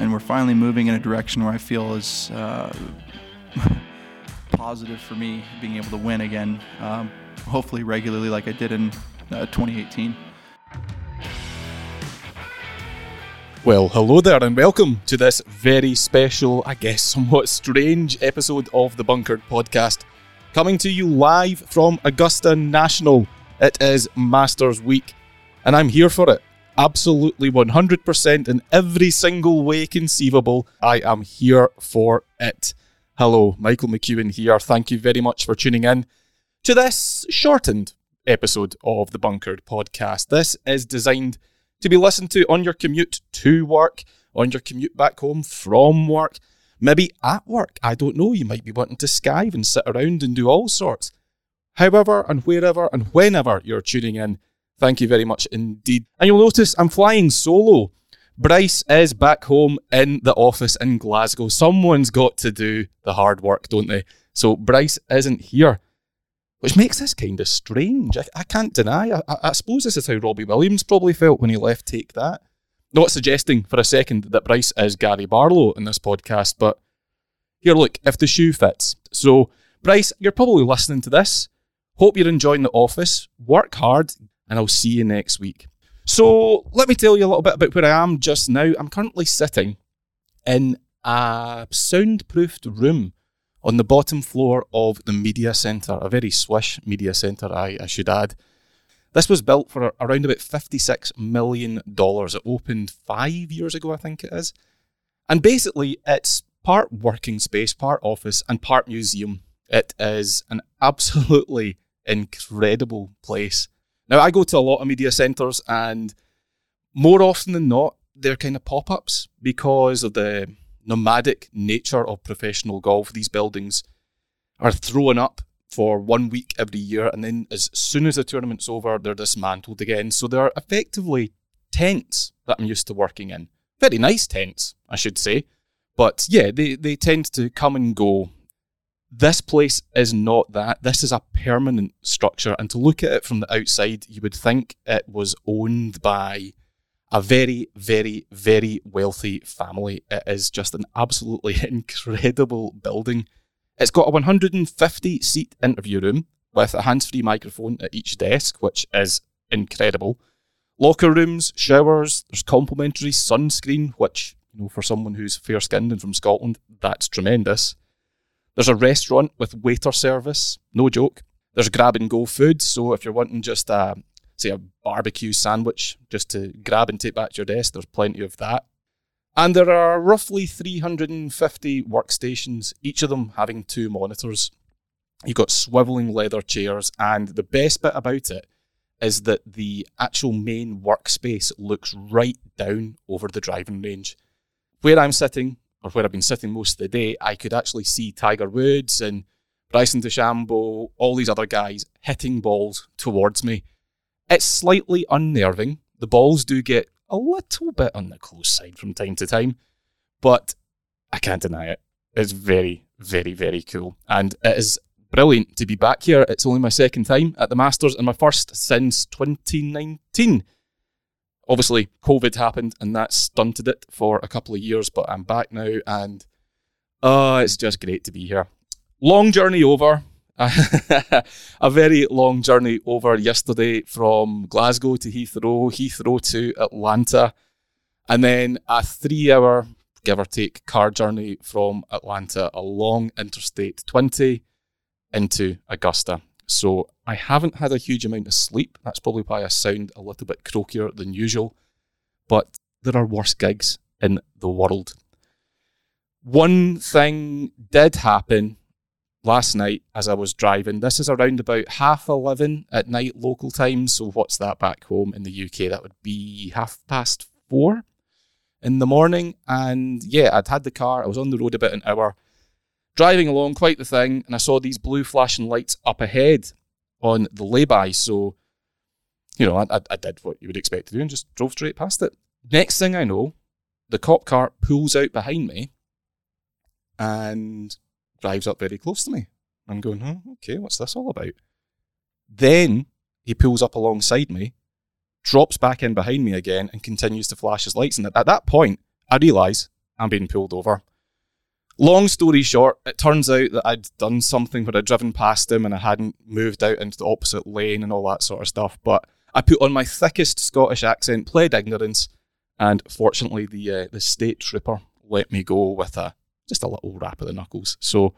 and we're finally moving in a direction where I feel is uh, positive for me being able to win again, um, hopefully regularly like I did in uh, 2018. Well, hello there, and welcome to this very special, I guess somewhat strange episode of the Bunkered podcast. Coming to you live from Augusta National. It is Masters Week, and I'm here for it. Absolutely 100% in every single way conceivable. I am here for it. Hello, Michael McEwan here. Thank you very much for tuning in to this shortened episode of the Bunkered podcast. This is designed to be listened to on your commute to work, on your commute back home from work, maybe at work. I don't know. You might be wanting to skive and sit around and do all sorts. However, and wherever and whenever you're tuning in, thank you very much indeed. And you'll notice I'm flying solo. Bryce is back home in the office in Glasgow. Someone's got to do the hard work, don't they? So Bryce isn't here which makes this kind of strange. I, I can't deny. I, I, suppose this is how Robbie Williams probably felt when he left Take That. Not suggesting for a second that Bryce is Gary Barlow in this podcast, but here, look, if the shoe fits. So, Bryce, you're probably listening to this. Hope you're enjoying the office. Work hard, and I'll see you next week. So, let me tell you a little bit about where I am just now. I'm currently sitting in a soundproofed room on the bottom floor of the media centre, a very swish media centre, I, I should add. This was built for around about $56 million. It opened five years ago, I think it is. And basically, it's part working space, part office, and part museum. It is an absolutely incredible place. Now, I go to a lot of media centres, and more often than not, they're kind of pop ups because of the nomadic nature of professional golf, these buildings are thrown up for one week every year, and then as soon as the tournament's over, they're dismantled again. So they're effectively tents that I'm used to working in. Very nice tents, I should say. But yeah, they, they tend to come and go. This place is not that. This is a permanent structure. And to look at it from the outside, you would think it was owned by a very, very, very wealthy family. It is just an absolutely incredible building. It's got a 150 seat interview room with a hands free microphone at each desk, which is incredible. Locker rooms, showers, there's complimentary sunscreen, which, you know, for someone who's fair skinned and from Scotland, that's tremendous. There's a restaurant with waiter service, no joke. There's grab and go food, so if you're wanting just a, say, a barbecue sandwich just to grab and take back to your desk. There's plenty of that. And there are roughly 350 workstations, each of them having two monitors. You've got swiveling leather chairs, and the best bit about it is that the actual main workspace looks right down over the driving range. Where I'm sitting, or where I've been sitting most of the day, I could actually see Tiger Woods and Bryson DeChambeau, all these other guys hitting balls towards me. It's slightly unnerving. The balls do get a little bit on the close side from time to time, but I can't deny it. It's very, very, very cool. And it is brilliant to be back here. It's only my second time at the Masters and my first since 2019. Obviously, COVID happened and that stunted it for a couple of years, but I'm back now and oh, it's just great to be here. Long journey over. a very long journey over yesterday from Glasgow to Heathrow, Heathrow to Atlanta, and then a three hour, give or take, car journey from Atlanta along Interstate 20 into Augusta. So I haven't had a huge amount of sleep. That's probably why I sound a little bit croakier than usual. But there are worse gigs in the world. One thing did happen last night as I was driving. This is around about half 11 at night local time. So, what's that back home in the UK? That would be half past four in the morning. And yeah, I'd had the car, I was on the road about an hour, driving along, quite the thing. And I saw these blue flashing lights up ahead on the lay-by. So, you know, I, I did what you would expect to do and just drove straight past it. Next thing I know, the cop car pulls out behind me and drives up very close to me. I'm going, oh, okay, what's this all about? Then he pulls up alongside me, drops back in behind me again, and continues to flash his lights. And at, at that point, I realise I'm being pulled over. Long story short, it turns out that I'd done something where I'd driven past him and I hadn't moved out into the opposite lane and all that sort of stuff. But I put on my thickest Scottish accent, played ignorance, and fortunately the uh, the state trooper let me go with a just a little rap of the knuckles. So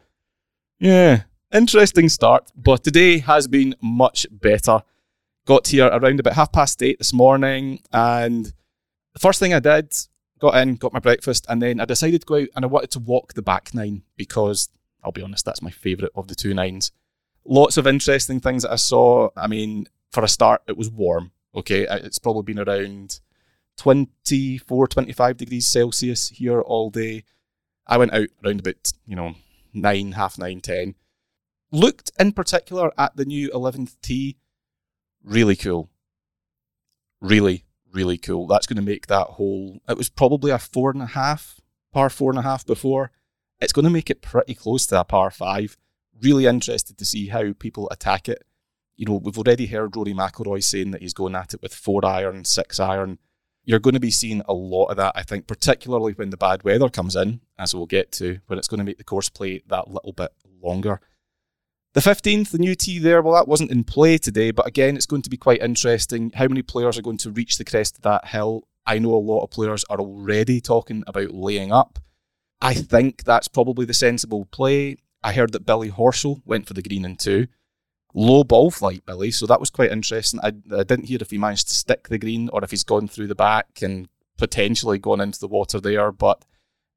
yeah, interesting start. But today has been much better. Got here around about half past eight this morning, and the first thing I did got in, got my breakfast, and then I decided to go out and I wanted to walk the back nine because I'll be honest, that's my favourite of the two nines. Lots of interesting things that I saw. I mean, for a start, it was warm. Okay, uh, it's probably been around 24, 25 degrees Celsius here all day. I went out around about, you know, nine, half nine, ten. Looked in particular at the new 11th tee. Really cool. Really, really cool. That's going to make that hole. It was probably a four and a half, par four and a half before. It's going to make it pretty close to a par five. Really interested to see how people attack it. You know, we've already heard Rory McIlroy saying that he's going at it with four iron, six iron. You're going to be seeing a lot of that, I think, particularly when the bad weather comes in, as we'll get to, when it's going to make the course play that little bit longer. The 15th, the new tee there, well, that wasn't in play today, but again, it's going to be quite interesting. How many players are going to reach the crest of that hill? I know a lot of players are already talking about laying up. I think that's probably the sensible play. I heard that Billy Horschel went for the green in two. Low ball flight, Billy, so that was quite interesting. I, I didn't hear if he managed to stick the green or if he's gone through the back and potentially gone into the water there, but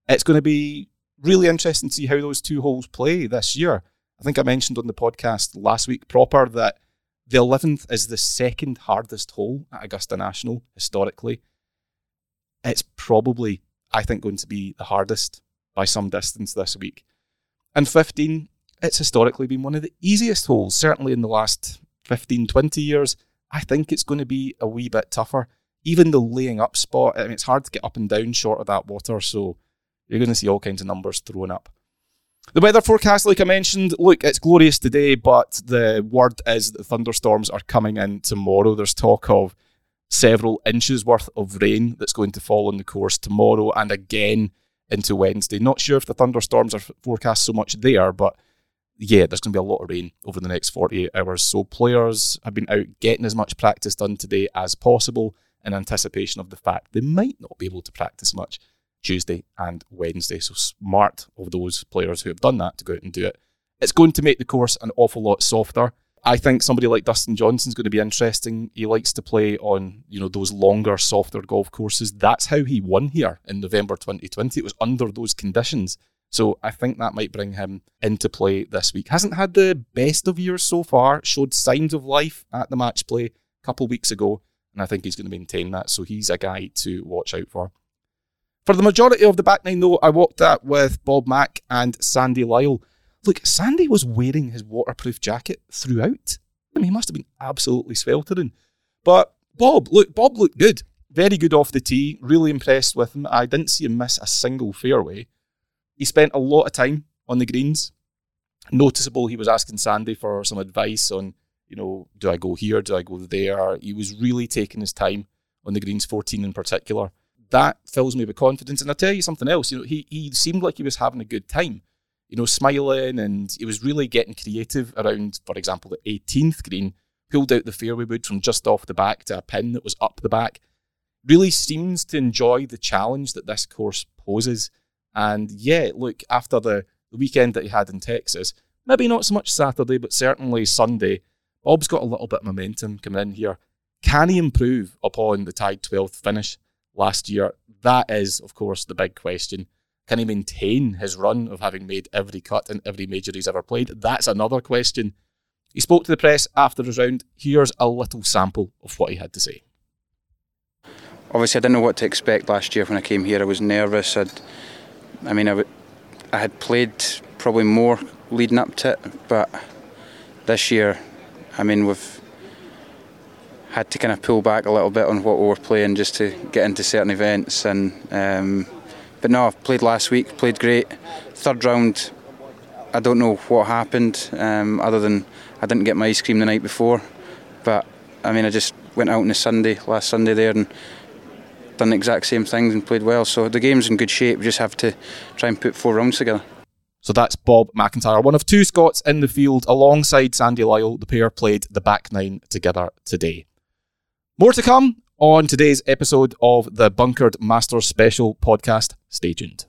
it's going to be really interesting to see how those two holes play this year. I think I mentioned on the podcast last week proper that the 11th is the second hardest hole at Augusta National historically. It's probably, I think, going to be the hardest by some distance this week. And 15, it's historically been one of the easiest holes, certainly in the last 15, 20 years. I think it's going to be a wee bit tougher. Even the laying up spot, I mean, it's hard to get up and down short of that water, so you're going to see all kinds of numbers thrown up. The weather forecast, like I mentioned, look, it's glorious today, but the word is that thunderstorms are coming in tomorrow. There's talk of several inches worth of rain that's going to fall on the course tomorrow and again into Wednesday. Not sure if the thunderstorms are forecast so much there, but yeah, there's going to be a lot of rain over the next 48 hours. So players have been out getting as much practice done today as possible in anticipation of the fact they might not be able to practice much Tuesday and Wednesday. So smart of those players who have done that to go out and do it. It's going to make the course an awful lot softer. I think somebody like Dustin Johnson is going to be interesting. He likes to play on, you know, those longer, softer golf courses. That's how he won here in November 2020. It was under those conditions. So I think that might bring him into play this week. Hasn't had the best of years so far, showed signs of life at the match play a couple of weeks ago, and I think he's going to maintain that. So he's a guy to watch out for. For the majority of the back nine, though, I walked that with Bob Mac and Sandy Lyle. Look, Sandy was wearing his waterproof jacket throughout. I mean, he must have been absolutely sweltering. But Bob, look, Bob looked good. Very good off the tee. Really impressed with him. I didn't see him miss a single fairway. He spent a lot of time on the greens. Noticeable, he was asking Sandy for some advice on, you know, do I go here? Do I go there? He was really taking his time on the greens, 14 in particular that fills me with confidence. And I'll tell you something else. You know, he he seemed like he was having a good time. You know, smiling, and he was really getting creative around, for example, the 18th green. Pulled out the fairway wood from just off the back to a pin that was up the back. Really seems to enjoy the challenge that this course poses. And yeah, look, after the, the weekend that he had in Texas, maybe not so much Saturday, but certainly Sunday, Bob's got a little bit of momentum coming in here. Can he improve upon the tied 12th finish? Last year. That is, of course, the big question. Can he maintain his run of having made every cut in every major he's ever played? That's another question. He spoke to the press after his round. Here's a little sample of what he had to say. Obviously, I didn't know what to expect last year when I came here. I was nervous. I'd, I mean, I, w- I had played probably more leading up to it, but this year, I mean, with had to kind of pull back a little bit on what we were playing just to get into certain events. And um, but no, I've played last week, played great. Third round, I don't know what happened, um, other than I didn't get my ice cream the night before. But I mean, I just went out on the Sunday, last Sunday there, and done the exact same things and played well. So the game's in good shape. We just have to try and put four rounds together. So that's Bob MacIntyre, one of two Scots in the field alongside Sandy Lyle. The pair played the back nine together today. More to come on today's episode of the Bunkered Masters Special podcast. Stay tuned.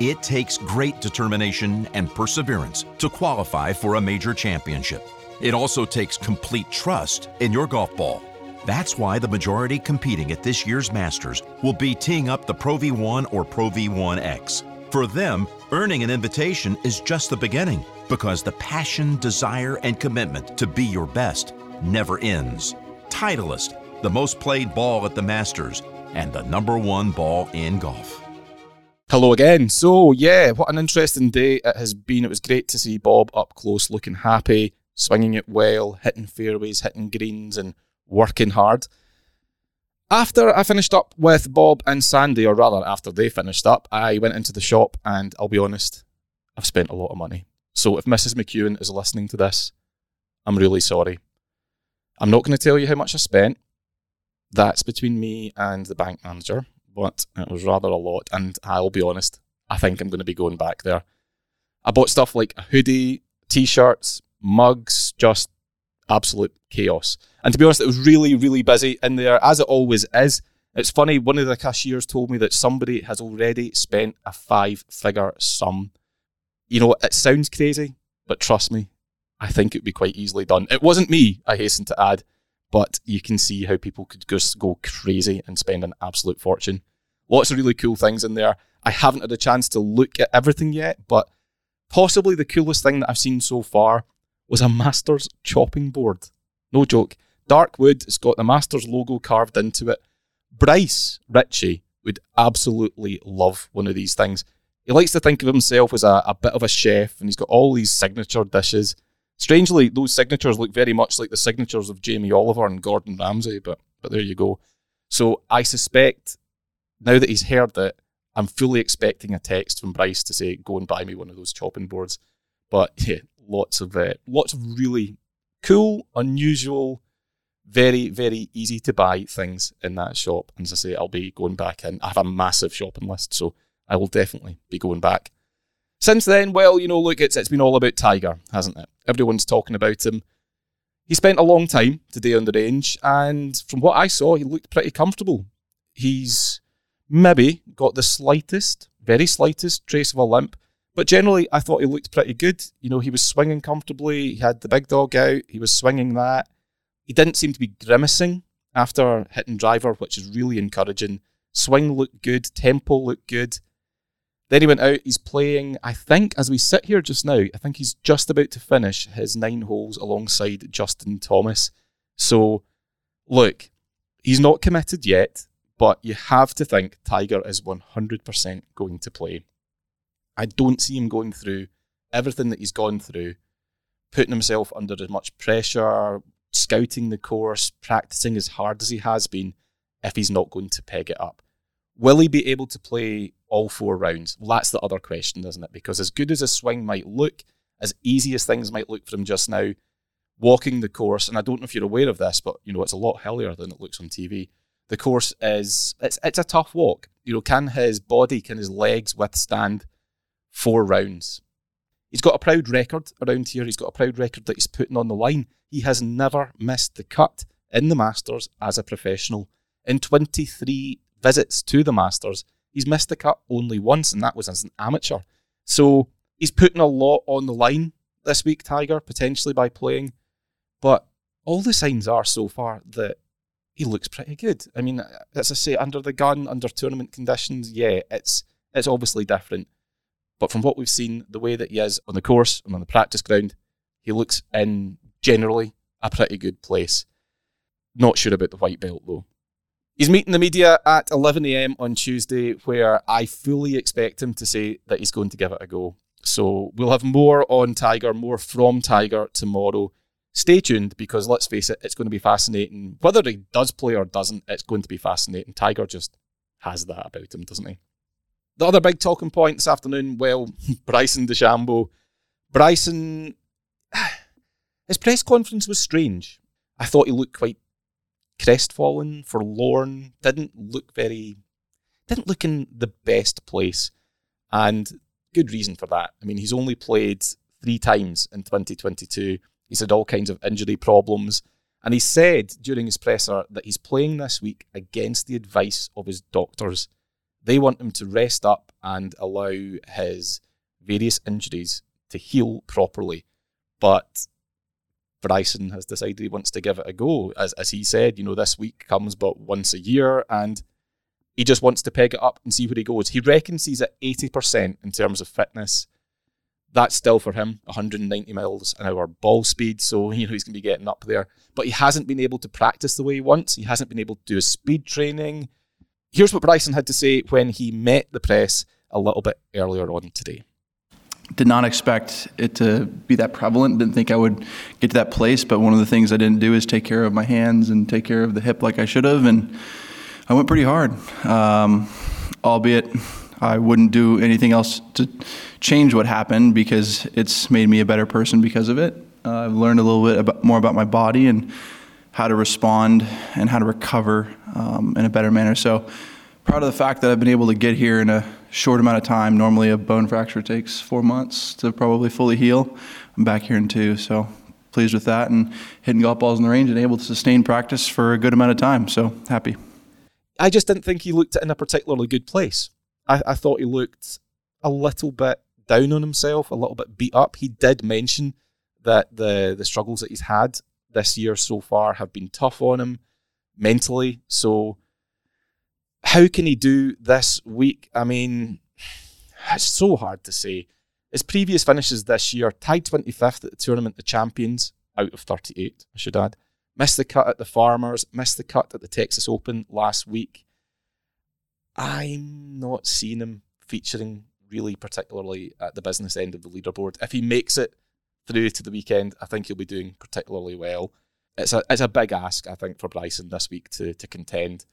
It takes great determination and perseverance to qualify for a major championship. It also takes complete trust in your golf ball. That's why the majority competing at this year's Masters will be teeing up the Pro V1 or Pro V1X. For them, earning an invitation is just the beginning because the passion, desire, and commitment to be your best never ends. Titleist, the most played ball at the Masters, and the number one ball in golf. Hello again. So, yeah, what an interesting day it has been. It was great to see Bob up close, looking happy, swinging it well, hitting fairways, hitting greens, and working hard. After I finished up with Bob and Sandy, or rather, after they finished up, I went into the shop and I'll be honest, I've spent a lot of money. So, if Mrs. McEwan is listening to this, I'm really sorry. I'm not going to tell you how much I spent. That's between me and the bank manager but it was rather a lot. And I'll be honest, I think I'm going to be going back there. I bought stuff like a hoodie, t shirts, mugs, just absolute chaos. And to be honest, it was really, really busy in there, as it always is. It's funny, one of the cashiers told me that somebody has already spent a five figure sum. You know, it sounds crazy, but trust me, I think it would be quite easily done. It wasn't me, I hasten to add but you can see how people could just go crazy and spend an absolute fortune. Lots of really cool things in there. I haven't had a chance to look at everything yet, but possibly the coolest thing that I've seen so far was a Masters chopping board. No joke. Dark wood, it's got the Masters logo carved into it. Bryce Ritchie would absolutely love one of these things. He likes to think of himself as a, a bit of a chef, and he's got all these signature dishes. Strangely, those signatures look very much like the signatures of Jamie Oliver and Gordon Ramsay, but but there you go. So I suspect now that he's heard that, I'm fully expecting a text from Bryce to say, "Go and buy me one of those chopping boards." But yeah, lots of uh, lots of really cool, unusual, very very easy to buy things in that shop. And as I say, I'll be going back in. I have a massive shopping list, so I will definitely be going back. Since then, well, you know, look, it's it's been all about Tiger, hasn't it? Everyone's talking about him. He spent a long time today on the range, and from what I saw, he looked pretty comfortable. He's maybe got the slightest, very slightest trace of a limp, but generally, I thought he looked pretty good. You know, he was swinging comfortably. He had the big dog out. He was swinging that. He didn't seem to be grimacing after hitting driver, which is really encouraging. Swing looked good. Tempo looked good. Then he went out. He's playing, I think, as we sit here just now, I think he's just about to finish his nine holes alongside Justin Thomas. So, look, he's not committed yet, but you have to think Tiger is 100% going to play. I don't see him going through everything that he's gone through, putting himself under as much pressure, scouting the course, practicing as hard as he has been, if he's not going to peg it up. Will he be able to play all four rounds? That's the other question, isn't it? Because as good as a swing might look, as easy as things might look for him just now, walking the course, and I don't know if you're aware of this, but you know it's a lot hillier than it looks on TV. The course is it's it's a tough walk. You know, can his body, can his legs withstand four rounds? He's got a proud record around here. He's got a proud record that he's putting on the line. He has never missed the cut in the Masters as a professional. In 23 visits to the Masters, he's missed the cut only once, and that was as an amateur. So he's putting a lot on the line this week, Tiger, potentially by playing. But all the signs are so far that he looks pretty good. I mean, as I say, under the gun, under tournament conditions, yeah, it's it's obviously different. But from what we've seen, the way that he is on the course and on the practice ground, he looks in generally a pretty good place. Not sure about the white belt though. He's meeting the media at 11am on Tuesday, where I fully expect him to say that he's going to give it a go. So we'll have more on Tiger, more from Tiger tomorrow. Stay tuned because let's face it, it's going to be fascinating. Whether he does play or doesn't, it's going to be fascinating. Tiger just has that about him, doesn't he? The other big talking point this afternoon, well, Bryson DeChambeau. Bryson, his press conference was strange. I thought he looked quite crestfallen, forlorn, didn't look very, didn't look in the best place. And good reason for that. I mean, he's only played three times in 2022. He's had all kinds of injury problems. And he said during his presser that he's playing this week against the advice of his doctors. They want him to rest up and allow his various injuries to heal properly. But Bryson has decided he wants to give it a go. As, as he said, you know, this week comes but once a year and he just wants to peg it up and see where he goes. He reckons he's at 80% in terms of fitness. That's still for him 190 miles an hour ball speed, so you know he's going to be getting up there. But he hasn't been able to practice the way he wants. He hasn't been able to do his speed training. Here's what Bryson had to say when he met the press a little bit earlier on today did not expect it to be that prevalent. Didn't think I would get to that place. But one of the things I didn't do is take care of my hands and take care of the hip like I should have. And I went pretty hard, um, albeit I wouldn't do anything else to change what happened because it's made me a better person because of it. Uh, I've learned a little bit about, more about my body and how to respond and how to recover um, in a better manner. So proud of the fact that I've been able to get here in a short amount of time. Normally, a bone fracture takes four months to probably fully heal. I'm back here in two, so pleased with that and hitting golf balls in the range and able to sustain practice for a good amount of time. So happy. I just didn't think he looked in a particularly good place. I, I thought he looked a little bit down on himself, a little bit beat up. He did mention that the the struggles that he's had this year so far have been tough on him mentally. So how can he do this week? I mean, it's so hard to say. His previous finishes this year tied 25th at the Tournament of Champions out of 38, I should add. Missed the cut at the Farmers, missed the cut at the Texas Open last week. I'm not seeing him featuring really particularly at the business end of the leaderboard. If he makes it through to the weekend, I think he'll be doing particularly well. It's a it's a big ask, I think, for Bryson this week to to contend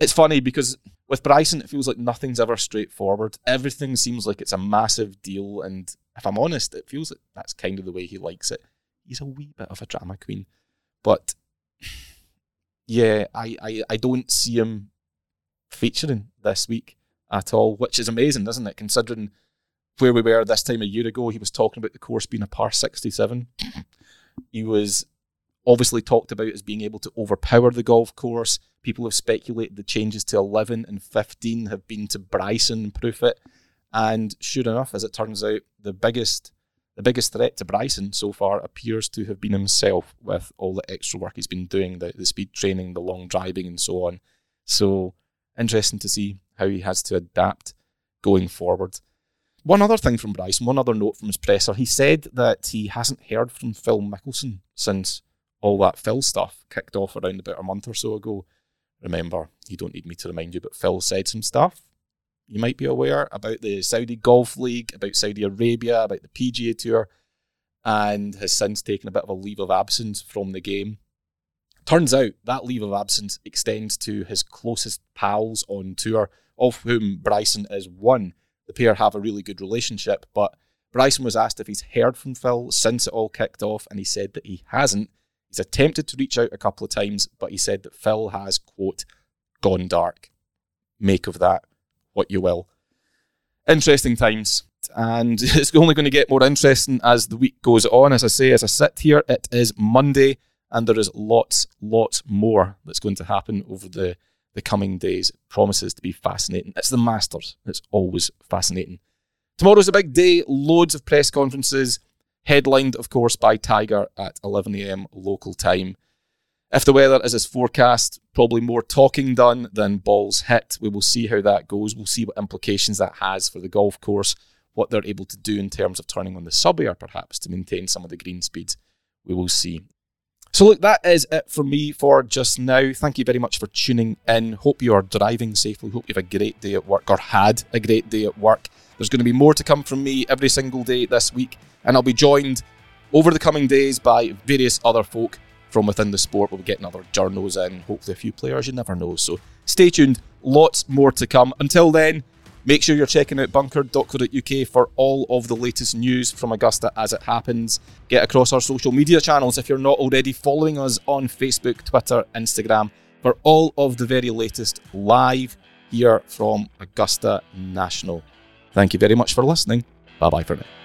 it's funny because with Bryson, it feels like nothing's ever straightforward. Everything seems like it's a massive deal, and if I'm honest, it feels like that's kind of the way he likes it. He's a wee bit of a drama queen, but yeah, I, I, I don't see him featuring this week at all, which is amazing, isn't it? Considering where we were this time a year ago, he was talking about the course being a par 67. he was obviously talked about as being able to overpower the golf course. People have speculated the changes to 11 and 15 have been to Bryson and proof it. And sure enough, as it turns out, the biggest the biggest threat to Bryson so far appears to have been himself with all the extra work he's been doing, the, the speed training, the long driving, and so on. So interesting to see how he has to adapt going forward. One other thing from Bryson, one other note from his presser, he said that he hasn't heard from Phil Mickelson since all that Phil stuff kicked off around about a month or so ago. Remember, you don't need me to remind you, but Phil said some stuff. You might be aware about the Saudi Golf League, about Saudi Arabia, about the PGA Tour, and has since taken a bit of a leave of absence from the game. Turns out that leave of absence extends to his closest pals on tour, of whom Bryson is one. The pair have a really good relationship, but Bryson was asked if he's heard from Phil since it all kicked off, and he said that he hasn't. He's attempted to reach out a couple of times, but he said that Phil has, quote, gone dark. Make of that what you will. Interesting times. And it's only going to get more interesting as the week goes on. As I say, as I sit here, it is Monday, and there is lots, lots more that's going to happen over the, the coming days. It promises to be fascinating. It's the Masters. It's always fascinating. Tomorrow's a big day, loads of press conferences headlined, of course, by Tiger at 11am local time. If the weather is as forecast, probably more talking done than balls hit. We will see how that goes. We'll see what implications that has for the golf course, what they're able to do in terms of turning on the SubAir, perhaps, to maintain some of the green speeds. We will see. So, look, that is it for me for just now. Thank you very much for tuning in. Hope you are driving safely. Hope you have a great day at work or had a great day at work. There's going to be more to come from me every single day this week and I'll be joined over the coming days by various other folk from within the sport. We'll be getting other journals and hopefully a few players, you never know. So stay tuned, lots more to come. Until then, Make sure you're checking out bunkered.co.uk for all of the latest news from Augusta as it happens. Get across our social media channels if you're not already following us on Facebook, Twitter, Instagram for all of the very latest live here from Augusta National. Thank you very much for listening. Bye bye for now.